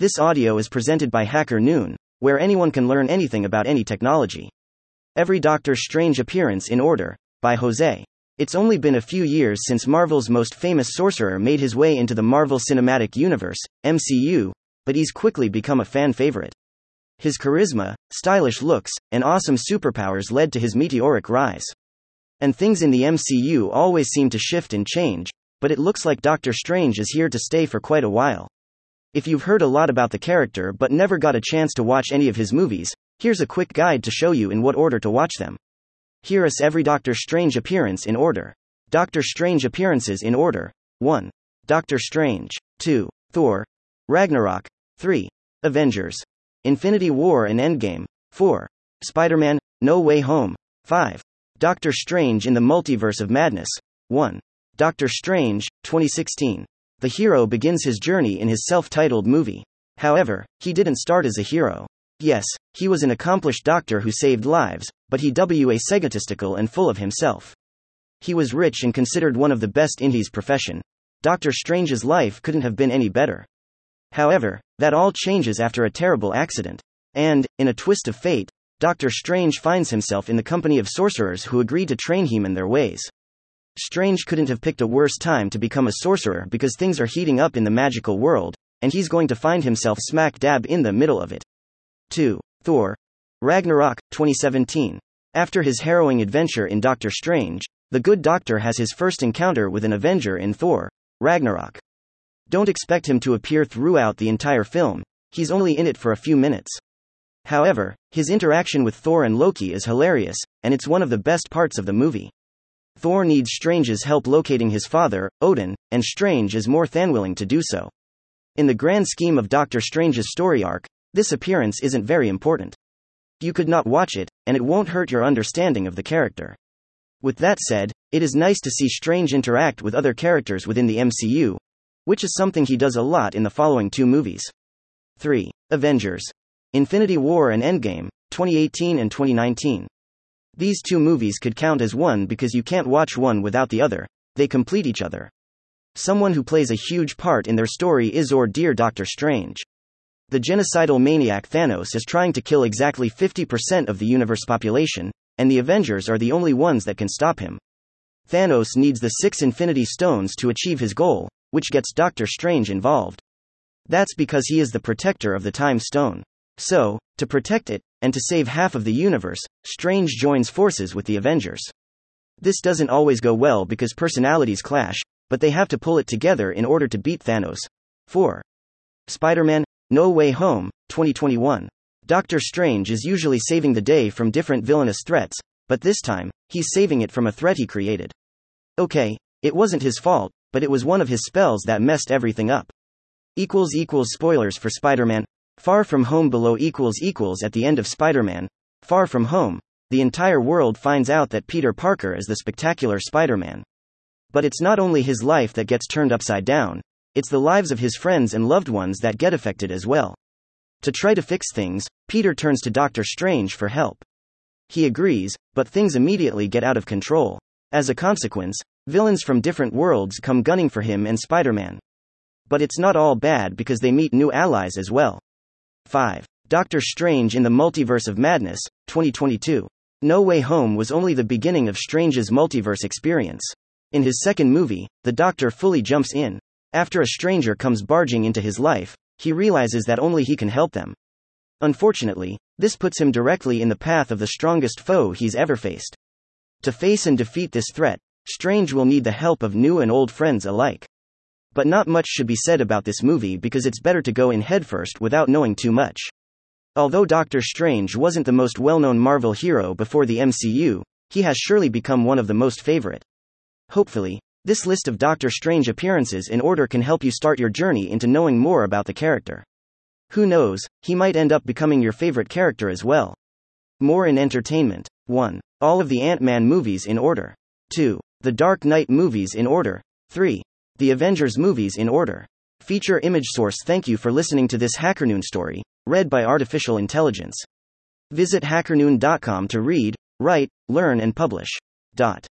This audio is presented by Hacker Noon, where anyone can learn anything about any technology. Every Doctor Strange appearance in order, by Jose. It's only been a few years since Marvel's most famous sorcerer made his way into the Marvel Cinematic Universe, MCU, but he's quickly become a fan favorite. His charisma, stylish looks, and awesome superpowers led to his meteoric rise. And things in the MCU always seem to shift and change, but it looks like Doctor Strange is here to stay for quite a while. If you've heard a lot about the character but never got a chance to watch any of his movies, here's a quick guide to show you in what order to watch them. Here is every Doctor Strange appearance in order. Doctor Strange appearances in order 1. Doctor Strange. 2. Thor. Ragnarok. 3. Avengers. Infinity War and Endgame. 4. Spider Man. No Way Home. 5. Doctor Strange in the Multiverse of Madness. 1. Doctor Strange, 2016 the hero begins his journey in his self titled movie. However, he didn't start as a hero. Yes, he was an accomplished doctor who saved lives, but he was egotistical and full of himself. He was rich and considered one of the best in his profession. Doctor Strange's life couldn't have been any better. However, that all changes after a terrible accident. And, in a twist of fate, Doctor Strange finds himself in the company of sorcerers who agree to train him in their ways. Strange couldn't have picked a worse time to become a sorcerer because things are heating up in the magical world, and he's going to find himself smack dab in the middle of it. 2. Thor. Ragnarok, 2017. After his harrowing adventure in Doctor Strange, the good doctor has his first encounter with an Avenger in Thor, Ragnarok. Don't expect him to appear throughout the entire film, he's only in it for a few minutes. However, his interaction with Thor and Loki is hilarious, and it's one of the best parts of the movie. Thor needs Strange's help locating his father, Odin, and Strange is more than willing to do so. In the grand scheme of Doctor Strange's story arc, this appearance isn't very important. You could not watch it, and it won't hurt your understanding of the character. With that said, it is nice to see Strange interact with other characters within the MCU, which is something he does a lot in the following two movies. 3. Avengers. Infinity War and Endgame, 2018 and 2019. These two movies could count as one because you can't watch one without the other, they complete each other. Someone who plays a huge part in their story is or dear Doctor Strange. The genocidal maniac Thanos is trying to kill exactly 50% of the universe population, and the Avengers are the only ones that can stop him. Thanos needs the six Infinity Stones to achieve his goal, which gets Doctor Strange involved. That's because he is the protector of the Time Stone. So, to protect it, and to save half of the universe, Strange joins forces with the Avengers. This doesn't always go well because personalities clash, but they have to pull it together in order to beat Thanos. 4. Spider Man No Way Home, 2021. Doctor Strange is usually saving the day from different villainous threats, but this time, he's saving it from a threat he created. Okay, it wasn't his fault, but it was one of his spells that messed everything up. Equals equals spoilers for Spider Man Far From Home below equals equals at the end of Spider-Man, Far From Home, the entire world finds out that Peter Parker is the spectacular Spider-Man. But it's not only his life that gets turned upside down, it's the lives of his friends and loved ones that get affected as well. To try to fix things, Peter turns to Doctor Strange for help. He agrees, but things immediately get out of control. As a consequence, villains from different worlds come gunning for him and Spider Man. But it's not all bad because they meet new allies as well. 5. Doctor Strange in the Multiverse of Madness, 2022. No Way Home was only the beginning of Strange's multiverse experience. In his second movie, the Doctor fully jumps in. After a stranger comes barging into his life, he realizes that only he can help them. Unfortunately, this puts him directly in the path of the strongest foe he's ever faced. To face and defeat this threat, Strange will need the help of new and old friends alike. But not much should be said about this movie because it's better to go in headfirst without knowing too much. Although Doctor Strange wasn't the most well known Marvel hero before the MCU, he has surely become one of the most favorite. Hopefully, this list of Doctor Strange appearances in order can help you start your journey into knowing more about the character. Who knows, he might end up becoming your favorite character as well. More in entertainment. 1. All of the Ant Man movies in order. 2. The Dark Knight movies in order. 3. The Avengers movies in order. Feature image source Thank you for listening to this HackerNoon story, read by Artificial Intelligence. Visit hackerNoon.com to read, write, learn, and publish. Dot.